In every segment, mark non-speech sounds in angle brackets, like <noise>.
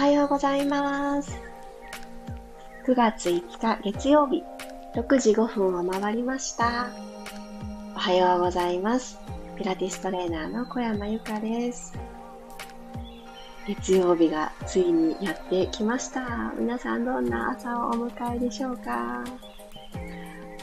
はようございます。9月5日月曜日、6時5分を回りました。おはようございます。ピラティストレーナーの小山由かです。月曜日がついにやってきました。皆さんどんな朝をお迎えでしょうか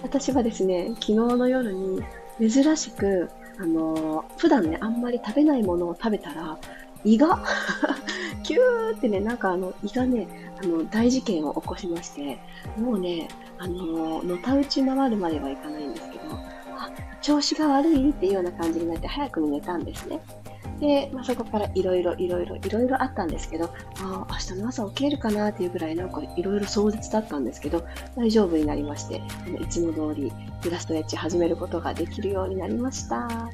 私はですね、昨日の夜に珍しく、あの、普段ね、あんまり食べないものを食べたら、胃が <laughs> キューってね、なんかあの、胃がね、あの、大事件を起こしまして、もうね、あの、のたうち回るまではいかないんですけど、あ、調子が悪いっていうような感じになって早くに寝たんですね。で、まあ、そこからいろいろいろいろいろいろあったんですけど、ああ、明日の朝起きれるかなっていうぐらいなんかいろいろ壮絶だったんですけど、大丈夫になりまして、いつも通りピラストレッチ始めることができるようになりました。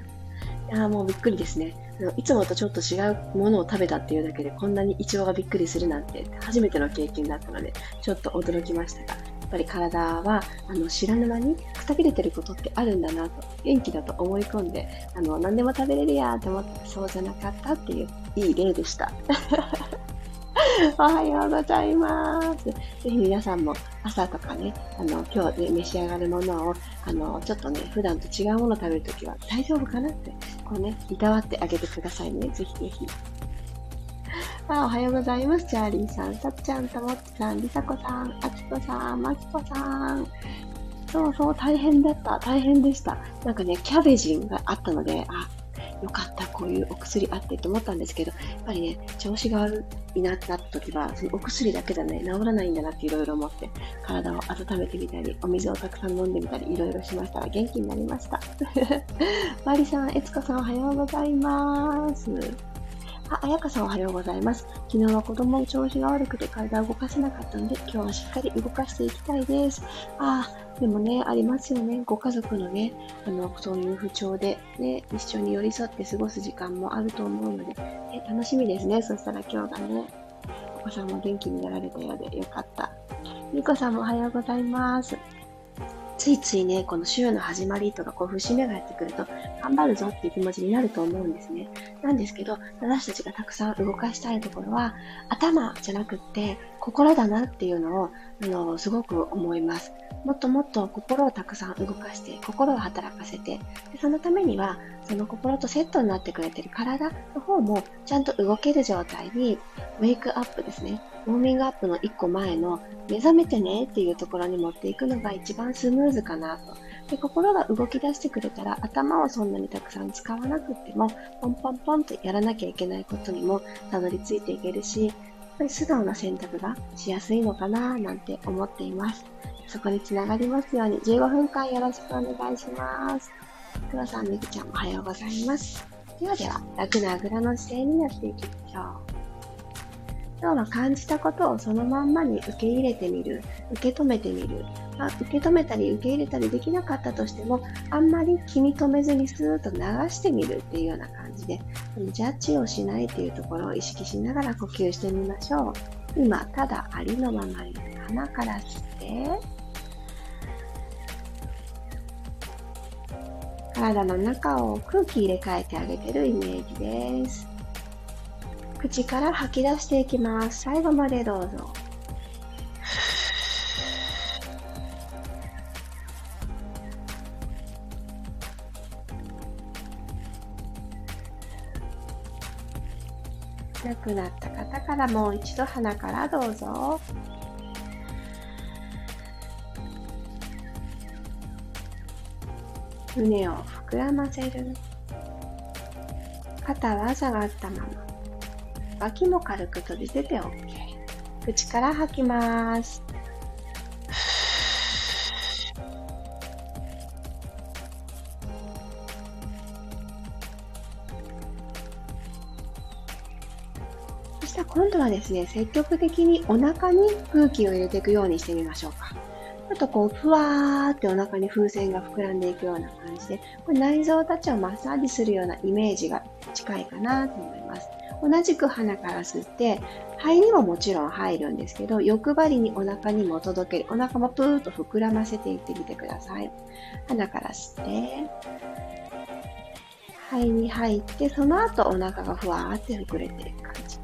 いやもうびっくりですね。いつもとちょっと違うものを食べたっていうだけでこんなにイチゴがびっくりするなんて初めての経験だったのでちょっと驚きましたが、やっぱり体はあの知らぬ間にくたびれてることってあるんだなと、元気だと思い込んで、あの何でも食べれるやと思ってそうじゃなかったっていういい例でした。<laughs> おはようございます。ぜひ皆さんも朝とかね、あの、今日ね、召し上がるものを、あの、ちょっとね、普段と違うものを食べるときは大丈夫かなって、こうね、いたわってあげてくださいね。ぜひぜひ。<laughs> あおはようございます。チャーリーさん、さっちゃん、たもっちさん、りさこさん、あつこさん、まつこさん。そうそう、大変だった。大変でした。なんかね、キャベジンがあったので、あ、よかった、こういうお薬あってと思ったんですけど、やっぱりね、調子が悪いなってなった時は、そのお薬だけじゃね、治らないんだなっていろいろ思って、体を温めてみたり、お水をたくさん飲んでみたり、いろいろしましたら元気になりました。<laughs> マリさん、エツコさんおはようございます。あ、あやかさんおはようございます。昨日は子供の調子が悪くて体を動かせなかったので、今日はしっかり動かしていきたいです。あでもね、ありますよね。ご家族のね、あの、そういう不調で、ね、一緒に寄り添って過ごす時間もあると思うので、ね、楽しみですね。そしたら今日がね、お子さんも元気になられたようでよかった。みこさんもおはようございます。ついついね、この週の始まりとか、こう、節目がやってくると、頑張るぞっていう気持ちになると思うんですね。なんですけど、私たちがたくさん動かしたいところは、頭じゃなくって、心だなっていうのを、あの、すごく思います。もっともっと心をたくさん動かして、心を働かせて、でそのためには、その心とセットになってくれてる体の方も、ちゃんと動ける状態に、ウェイクアップですね。ウォーミングアップの1個前の、目覚めてねっていうところに持っていくのが一番スムーズかなと。で心が動き出してくれたら、頭をそんなにたくさん使わなくても、ポンポンポンとやらなきゃいけないことにもたどり着いていけるし、やっぱり素直な選択がしやすいのかななんて思っています。そこにつながりますように15分間よろしくお願いします。黒さん、みくちゃんおはようございます。ではでは、楽なあぐらの姿勢になっていきましょう。今日は感じたことをそのまんまに受け入れてみる、受け止めてみる。まあ、受け止めたり受け入れたりできなかったとしても、あんまり気に留めずにスーッと流してみるっていうような感じで、ジャッジをしないっていうところを意識しながら呼吸してみましょう。今、ただありのままに鼻から吸って、体の中を空気入れ替えてあげてるイメージです。口から吐き出していきます。最後までどうぞ。なくなった方からもう一度鼻からどうぞ。胸を膨らませる肩は下がったまま脇も軽く閉じてて OK 口から吐きます。そしたら今度はですね積極的にお腹に空気を入れていくようにしてみましょうか。ちょっとこう、ふわーってお腹に風船が膨らんでいくような感じで、これ内臓たちをマッサージするようなイメージが近いかなと思います。同じく鼻から吸って肺にももちろん入るんですけど欲張りにお腹にも届ける。お腹もプーッと膨らませていってみてください。鼻から吸って肺に入ってその後お腹がふわーって膨れていく感じ。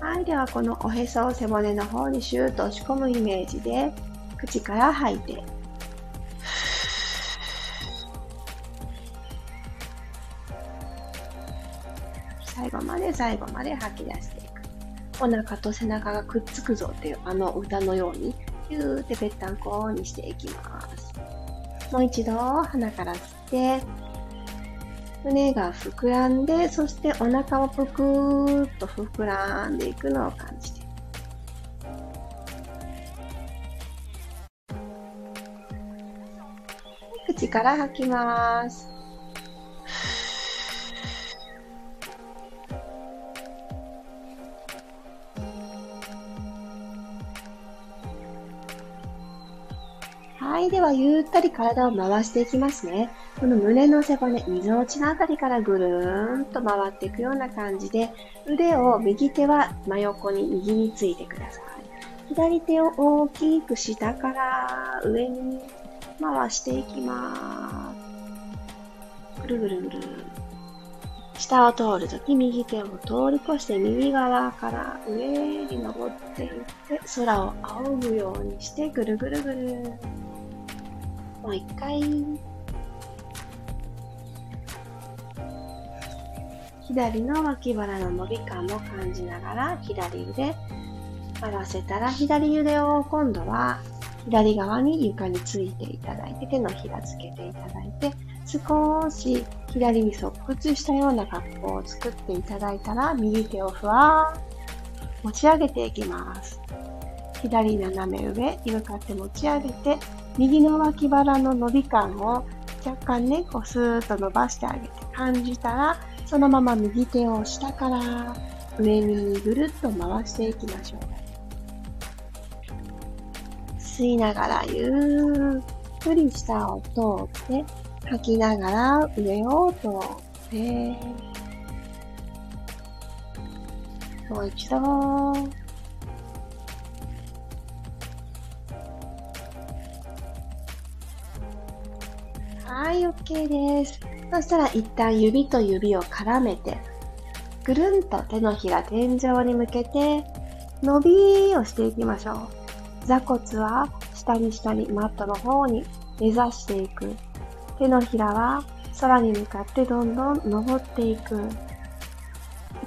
はいではこのおへそを背骨の方にシューッと押し込むイメージで口から吐いて。最後まで最後まで吐き出していく。お腹と背中がくっつくぞっていうあの歌のように、ヒューってぺったんこにしていきます。もう一度鼻から吸って、胸が膨らんで、そしてお腹をぷくーっと膨らんでいくのを感じて。口から吐きます。は。ゆったり体を回していきますね。この胸の背骨、みぞおちのあたりからぐるーんと回っていくような感じで、腕を右手は真横に右についてください。左手を大きく下から上に回していきます。ぐるぐるぐる。下を通るとき右手を通り越して右側から上に登っていって空を仰ぐようにしてぐるぐるぐる。もう一回。左の脇腹の伸び感も感じながら左腕合わせたら左腕を今度は左側に床についていただいて手のひらつけていただいて少し左に側屈したような格好を作っていただいたら右手をふわー持ち上げていきます左斜め上に向かって持ち上げて右の脇腹の伸び感を若干ね、こうスーッと伸ばしてあげて感じたら、そのまま右手を下から上にぐるっと回していきましょう。吸いながらゆっくり下を通って、吐きながら上を通って、もう一度、はい、OK です。そしたら一旦指と指を絡めて、ぐるんと手のひら天井に向けて、伸びをしていきましょう。座骨は下に下にマットの方に目指していく。手のひらは空に向かってどんどん登っていく。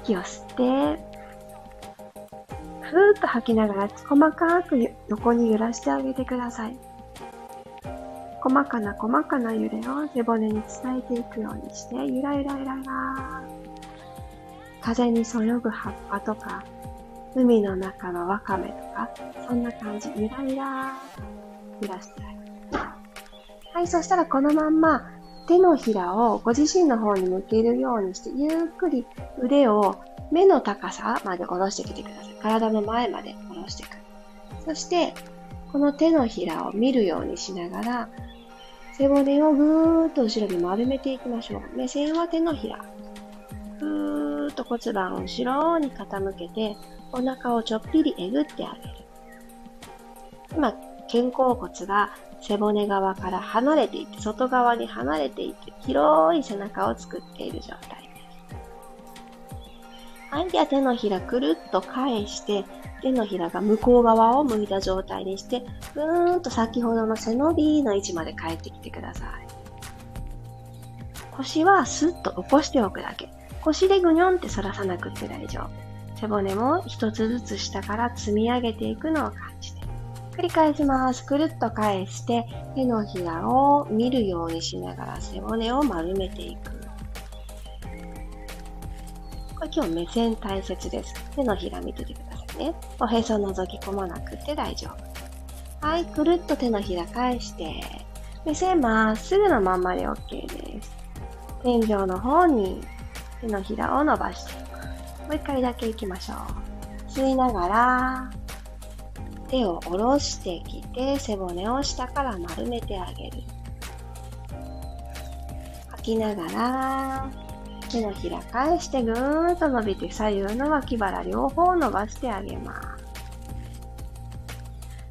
息を吸って、ふーっと吐きながら細かく横に揺らしてあげてください。細かな細かな揺れを背骨に伝えていくようにして、ゆらゆらゆらゆら。風にそよぐ葉っぱとか、海の中のワカメとか、そんな感じ、ゆらゆら、揺らしてあげる。はい、そしたらこのまんま、手のひらをご自身の方に向けるようにして、ゆっくり腕を目の高さまで下ろしてきてください。体の前まで下ろしてくる。そして、この手のひらを見るようにしながら、背骨をぐーっと後ろに丸めていきましょう。目線は手のひら。ふーっと骨盤を後ろに傾けて、お腹をちょっぴりえぐってあげる。今、肩甲骨が背骨側から離れていて、外側に離れていって、広い背中を作っている状態です。はい、では手のひらくるっと返して、手のひらが向こう側を向いた状態にして、ぐーんと先ほどの背伸びの位置まで帰ってきてください。腰はスッと起こしておくだけ。腰でぐにょんって反らさなくて大丈夫。背骨も一つずつ下から積み上げていくのを感じて。繰り返します。くるっと返して、手のひらを見るようにしながら背骨を丸めていく。これ今日目線大切です。手のひら見ててください。ね。おへそ覗き込まなくて大丈夫。はい、くるっと手のひら返して、目線まっすぐのまんまで OK です。天井の方に手のひらを伸ばして。もう一回だけ行きましょう。吸いながら、手を下ろしてきて、背骨を下から丸めてあげる。吐きながら、手のひら返してぐーんと伸びて左右の脇腹両方伸ばしてあげます。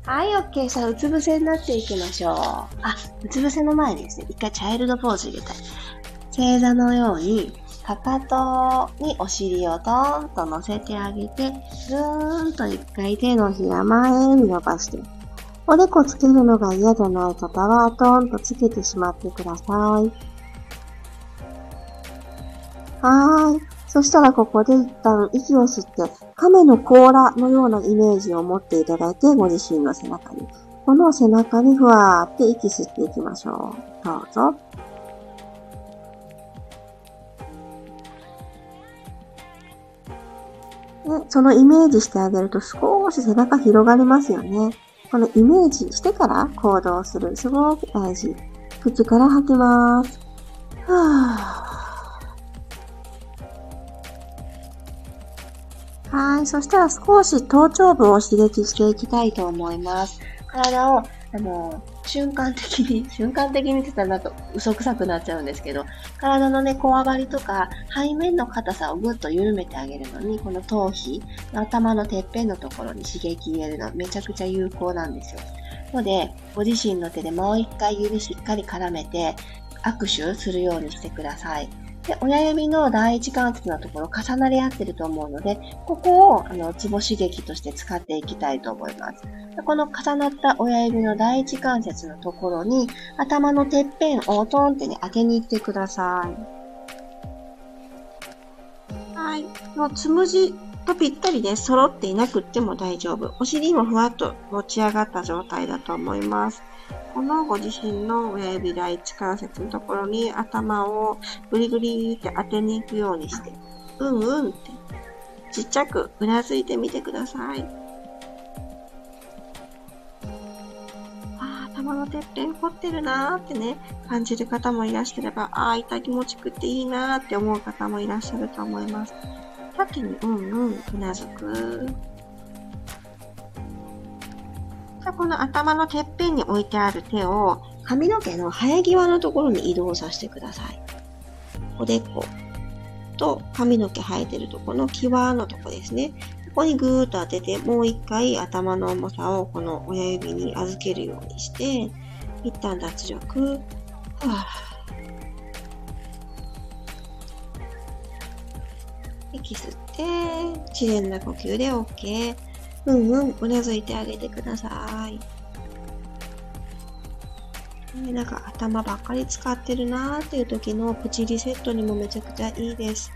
はい、OK。さあ、うつ伏せになっていきましょう。あ、うつ伏せの前にですね、一回チャイルドポーズ入れたい。正座のようにかかとにお尻をドーンと乗せてあげて、ぐーんと一回手のひら前に伸ばして、おでこつけるのが嫌じゃない方は、トーンとつけてしまってください。はーい。そしたらここで一旦息を吸って、亀の甲羅のようなイメージを持っていただいて、ご自身の背中に。この背中にふわーって息吸っていきましょう。どうぞ。で、そのイメージしてあげると少し背中広がりますよね。このイメージしてから行動する。すごく大事。口から吐きます。ははい。そしたら少し頭頂部を刺激していきたいと思います。体を、あの、瞬間的に、<laughs> 瞬間的にって言ったらなんか嘘くさくなっちゃうんですけど、体のね、こわばりとか、背面の硬さをぐっと緩めてあげるのに、この頭皮、頭のてっぺんのところに刺激入れるのめちゃくちゃ有効なんですよ。ので、ご自身の手でもう一回指しっかり絡めて、握手するようにしてください。で、親指の第一関節のところ重なり合ってると思うので、ここを、あの、ツボ刺激として使っていきたいと思います。でこの重なった親指の第一関節のところに、頭のてっぺんをトンってね、当てに行ってください。はい。もうつむじとぴったりで揃っていなくっても大丈夫。お尻もふわっと持ち上がった状態だと思います。このご自身の親指第一関節のところに頭をグリグリって当てに行くようにして、うんうんってちっちゃくうなずいてみてください。あ頭のてっぺん凝ってるなーってね、感じる方もいらっしゃれば、ああ、痛気持ちくっていいなーって思う方もいらっしゃると思います。先にうんうんうなずく。この頭のてっぺんに置いてある手を髪の毛の生え際のところに移動させてください。おでこと髪の毛生えてるところの際のとこですね。ここにぐーっと当てて、もう一回頭の重さをこの親指に預けるようにして、一旦脱力。はぁ息吸って、自然な呼吸で OK。うんうん、うなずいてあげてください。なんか頭ばっかり使ってるなーっていう時のプチリセットにもめちゃくちゃいいです。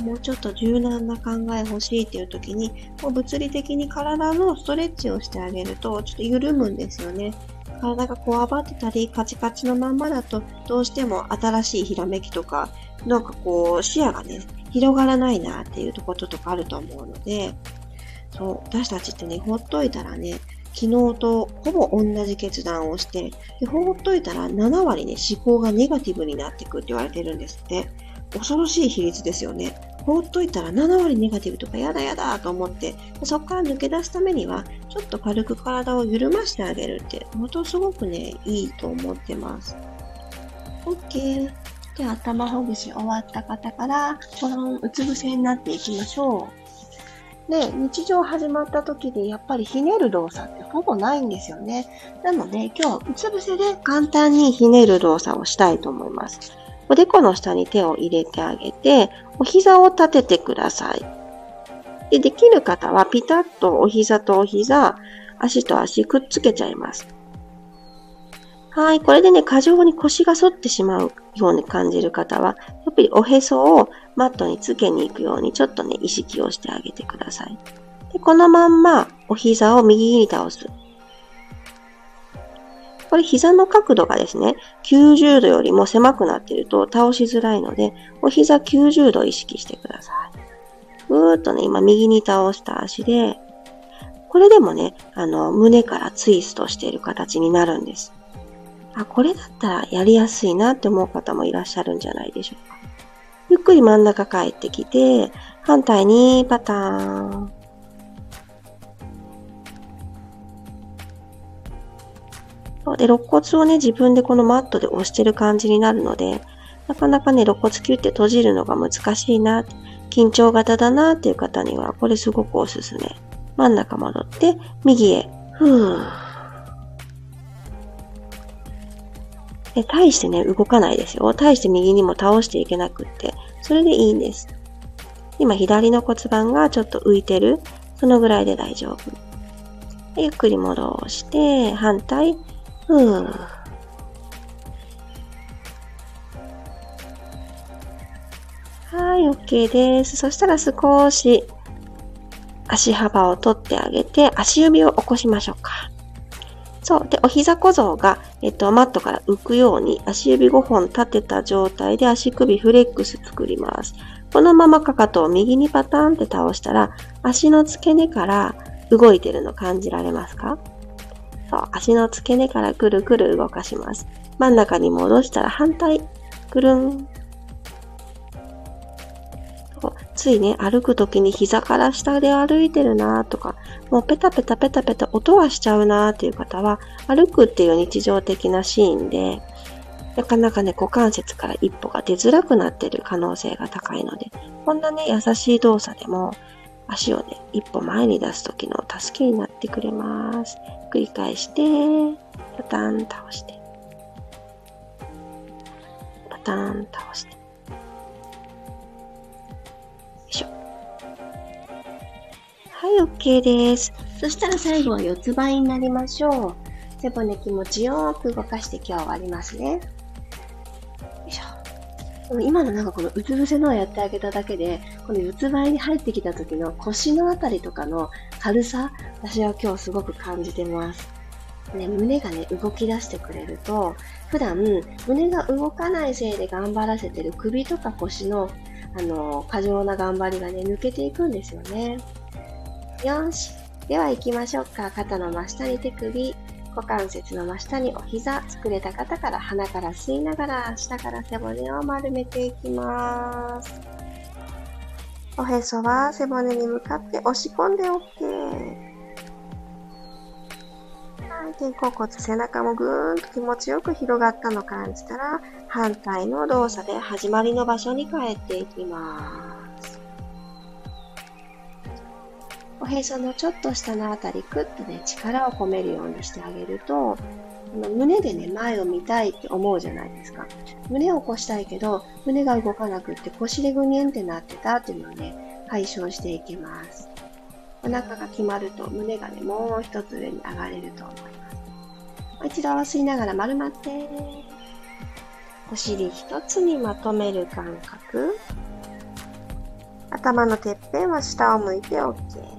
もうちょっと柔軟な考え欲しいっていう時に、もう物理的に体のストレッチをしてあげると、ちょっと緩むんですよね。体がこわばってたり、カチカチのまんまだと、どうしても新しいひらめきとか、なんかこう、視野がね、広がらないなっていうこととかあると思うので、そう、私たちってね、ほっといたらね、昨日とほぼ同じ決断をして、でほっといたら7割ね、思考がネガティブになっていくって言われてるんですって。恐ろしい比率ですよね。放っといたら7割ネガティブとかやだやだと思って、そこから抜け出すためには、ちょっと軽く体を緩ましてあげるって、ものすごくね、いいと思ってます。OK。で、頭ほぐし終わった方から、このうつ伏せになっていきましょう。で、日常始まった時でやっぱりひねる動作ってほぼないんですよね。なので今日はうつ伏せで簡単にひねる動作をしたいと思います。おでこの下に手を入れてあげて、お膝を立ててください。で、できる方はピタッとお膝とお膝、足と足くっつけちゃいます。はい。これでね、過剰に腰が反ってしまうように感じる方は、やっぱりおへそをマットにつけに行くようにちょっとね、意識をしてあげてください。でこのまんまお膝を右に倒す。これ膝の角度がですね、90度よりも狭くなっていると倒しづらいので、お膝90度意識してください。ぐーっとね、今右に倒した足で、これでもね、あの、胸からツイストしている形になるんです。あ、これだったらやりやすいなって思う方もいらっしゃるんじゃないでしょうか。ゆっくり真ん中帰ってきて、反対にパターン。で、肋骨をね、自分でこのマットで押してる感じになるので、なかなかね、肋骨キュッて閉じるのが難しいな、緊張型だなっていう方には、これすごくおすすめ。真ん中戻って、右へ。ふぅ。で、対してね、動かないですよ。対して右にも倒していけなくって。それでいいんです。今、左の骨盤がちょっと浮いてる。そのぐらいで大丈夫。ゆっくり戻して、反対。ふー。はい、OK です。そしたら少し足幅を取ってあげて、足指を起こしましょうか。そう。で、お膝小僧が、えっと、マットから浮くように、足指5本立てた状態で足首フレックス作ります。このままかかとを右にパターンって倒したら、足の付け根から動いてるの感じられますか？そう。足の付け根からくるくる動かします。真ん中に戻したら反対。くるん。ついね、歩く時に膝から下で歩いてるなとか、もうペタペタペタペタ音がしちゃうなっていう方は、歩くっていう日常的なシーンで、なかなかね、股関節から一歩が出づらくなってる可能性が高いので、こんなね、優しい動作でも、足をね、一歩前に出す時の助けになってくれます。繰り返して、パターン倒して、パターン倒して、はい、OK です。そしたら最後は四つ倍になりましょう。背骨気持ちよく動かして今日終わりますね。よいしょ。今のなんかこのうつ伏せのをやってあげただけで、この四つ倍に入ってきた時の腰のあたりとかの軽さ、私は今日すごく感じてます。ね、胸がね、動き出してくれると、普段胸が動かないせいで頑張らせてる首とか腰のあの、過剰な頑張りがね、抜けていくんですよね。よし。では行きましょうか。肩の真下に手首、股関節の真下にお膝、作れた方から鼻から吸いながら、下から背骨を丸めていきます。おへそは背骨に向かって押し込んで OK。はい、肩甲骨、背中もぐーんと気持ちよく広がったのを感じたら、反対の動作で始まりの場所に帰っていきます。おへそのちょっと下のあたり、くっとね、力を込めるようにしてあげると、胸でね、前を見たいって思うじゃないですか。胸を起こしたいけど、胸が動かなくって腰でぐにゅんってなってたっていうのをね、解消していきます。お腹が決まると胸がね、もう一つ上に上がれると思います。一度吸いながら丸まって、お尻一つにまとめる感覚。頭のてっぺんは下を向いて OK。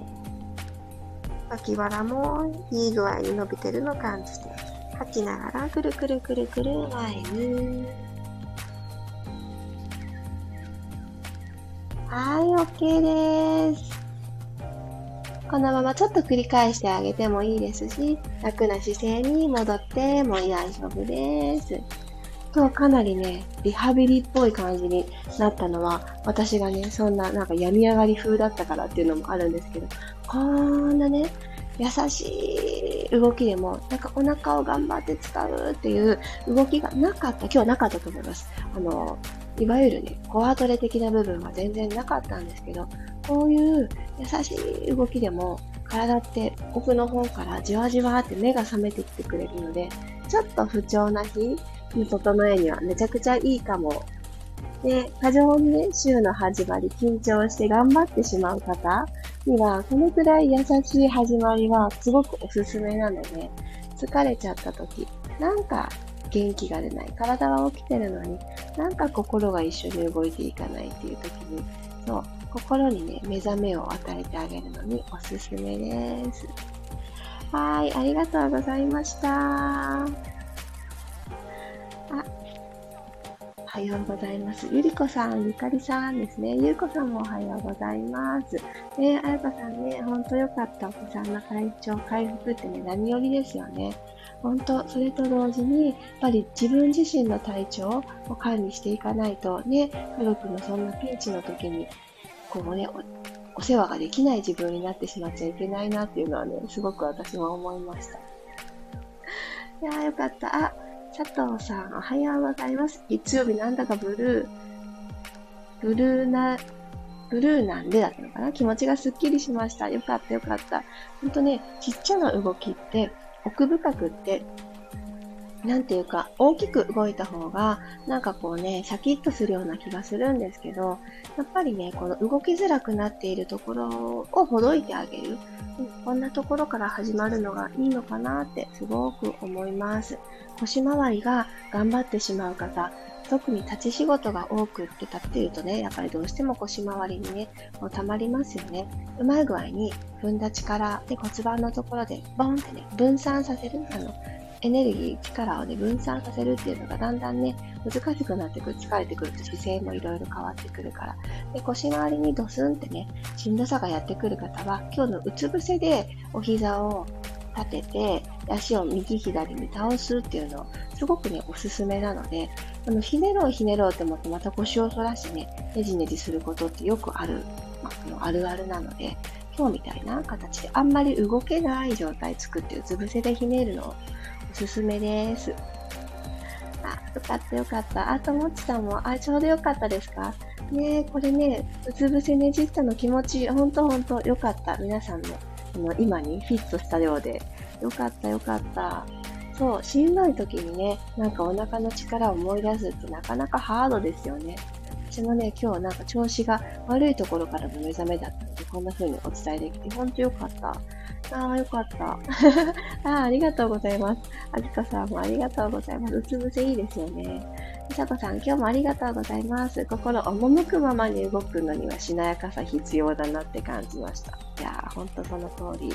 脇腹もいい具合に伸びてるのを感じて、吐きながらくるくるくるくる前に。はい、OK です。このままちょっと繰り返してあげてもいいですし、楽な姿勢に戻っても大丈夫です。今日かなりね、リハビリっぽい感じになったのは、私がね、そんななんか病み上がり風だったからっていうのもあるんですけど、こんなね、優しい動きでも、なんかお腹を頑張って使うっていう動きがなかった、今日はなかったと思います。あの、いわゆるね、コアトレ的な部分は全然なかったんですけど、こういう優しい動きでも、体って奥の方からじわじわって目が覚めてきてくれるので、ちょっと不調な日整えにはめちゃくちゃいいかもで、過剰にね、週の始まり、緊張して頑張ってしまう方には、このくらい優しい始まりはすごくおすすめなので、疲れちゃった時、なんか元気が出ない。体は起きてるのに、なんか心が一緒に動いていかないっていう時に、そう、心にね、目覚めを与えてあげるのにおすすめです。はい、ありがとうございました。はようございます。ゆりこさん、ゆかりさんですね。ゆうこさんもおはようございます。えー、あやかさんね、ほんとよかった。お子さんの体調回復ってね、何よりですよね。ほんと、それと同時に、やっぱり自分自身の体調を管理していかないとね、家族のそんなピンチの時に、こうね、お世話ができない自分になってしまっちゃいけないなっていうのはね、すごく私も思いました。いやーよかった。あ、佐藤さん、おはようございます。月曜日なんだかブルー、ブルーな、ブルーなんでだったのかな？気持ちがスッキリしました。よかったよかった。ほんとね、ちっちゃな動きって奥深くってなんていうか、大きく動いた方が、なんかこうね、シャキッとするような気がするんですけど、やっぱりね、この動きづらくなっているところをほどいてあげる。こんなところから始まるのがいいのかなってすごく思います。腰回りが頑張ってしまう方、特に立ち仕事が多くって立っているとね、やっぱりどうしても腰回りにね、もう溜まりますよね。うまい具合に踏んだ力で骨盤のところでボンってね、分散させる。あの、エネルギー、力をね、分散させるっていうのがだんだんね、難しくなってくる、疲れてくると姿勢もいろいろ変わってくるから。で、腰回りにドスンってね、しんどさがやってくる方は、今日のうつ伏せでお膝を立てて、足を右左に倒すっていうのを、すごくね、おすすめなので、あの、ひねろうひねろうって思ってまた腰を反らしてね、ねじねじすることってよくある、まあ、のあるあるなので、今日みたいな形であんまり動けない状態作ってうつ伏せでひねるのをすすめです。あ、よかったよかった。あともちさんも、あ、ちょうどよかったですか？ねこれね、うつ伏せねじったの気持ち、ほんとほんとよかった。皆さんの、あの、今にフィットしたようで。よかったよかった。そう、しんどい時にね、なんかお腹の力を思い出すってなかなかハードですよね。私もね、今日なんか調子が悪いところからの目覚めだったので、こんな風にお伝えできて、ほんとよかった。ああ、よかった。<laughs> ああありがとうございます。あずかさんもありがとうございます。うつ伏せいいですよね。みさこさん、今日もありがとうございます。心赴くままに動くのにはしなやかさ必要だなって感じました。いやー、ほんとその通り。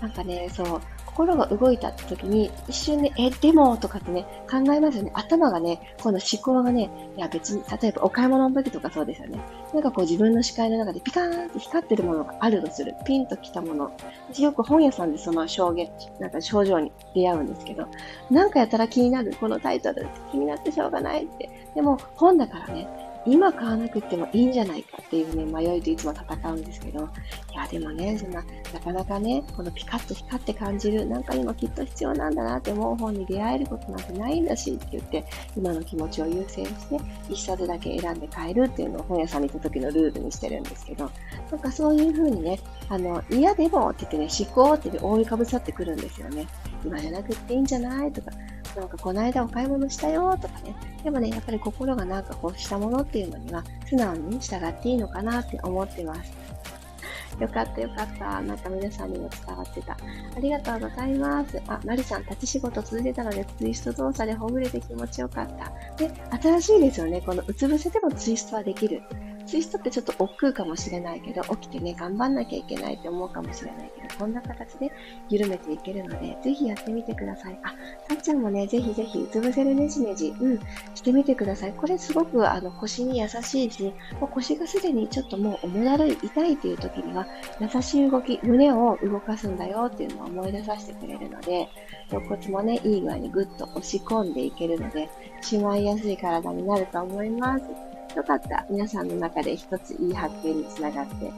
なんかね、そう、心が動いた時に、一瞬ね、え、でもとかってね、考えますよね。頭がね、この思考がね、いや別に、例えばお買い物の時とかそうですよね。なんかこう自分の視界の中でピカーンって光ってるものがあるとする。ピンときたもの。私よく本屋さんでその証言、なんか症状に出会うんですけど、なんかやたら気になる、このタイトルって気になってしょうがないって。でも本だからね、今買わなくてもいいんじゃないかっていうね、迷いといつも戦うんですけど、いや、でもね、そんな、なかなかね、このピカッと光って感じる、なんか今きっと必要なんだなって思う本に出会えることなんてないんだしって言って、今の気持ちを優先して、一冊だけ選んで買えるっていうのを本屋さんに行った時のルールにしてるんですけど、なんかそういう風にね、あの、嫌でもって言ってね、思考って、覆いかぶさってくるんですよね。今じゃなくっていいんじゃないとか、なんかこの間お買い物したよとかね。でもね、やっぱり心がなんかこうしたものっていうのには素直に従っていいのかなって思ってます。<laughs> よかったよかった。なんか皆さんにも伝わってた。ありがとうございます。あ、マリさん、立ち仕事続いてたので、ツイスト動作でほぐれて気持ちよかった。で、新しいですよね。このうつ伏せでもツイストはできる。ツイストってちょっと億劫かもしれないけど、起きてね、頑張んなきゃいけないって思うかもしれないけど、こんな形で緩めていけるので、ぜひやってみてください。あ、さっちゃんもね、ぜひぜひ、うつ伏せるねじねじ、うん、してみてください。これすごくあの腰に優しいし、もう腰がすでにちょっともう重だるい、痛いっていう時には、優しい動き、胸を動かすんだよっていうのを思い出させてくれるので、肋骨もね、いい具合にぐっと押し込んでいけるので、しまいやすい体になると思います。よかった。皆さんの中で一ついい発見につながって。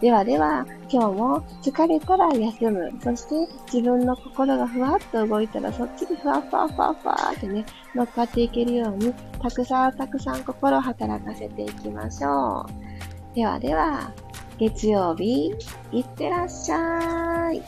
ではでは、今日も疲れたら休む。そして自分の心がふわっと動いたらそっちにふわふわふわふわってね、乗っかっていけるように、たくさんたくさん心を働かせていきましょう。ではでは、月曜日、いってらっしゃい。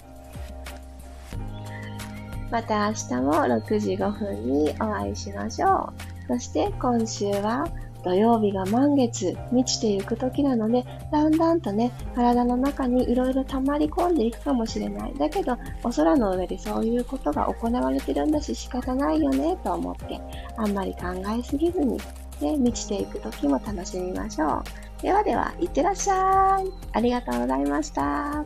また明日も6時5分にお会いしましょう。そして今週は土曜日が満月、満ちていく時なので、だんだんとね、体の中にいろいろ溜まり込んでいくかもしれない。だけど、お空の上でそういうことが行われてるんだし仕方ないよね、と思って、あんまり考えすぎずに、ね、満ちていく時も楽しみましょう。ではでは、いってらっしゃい。ありがとうございました。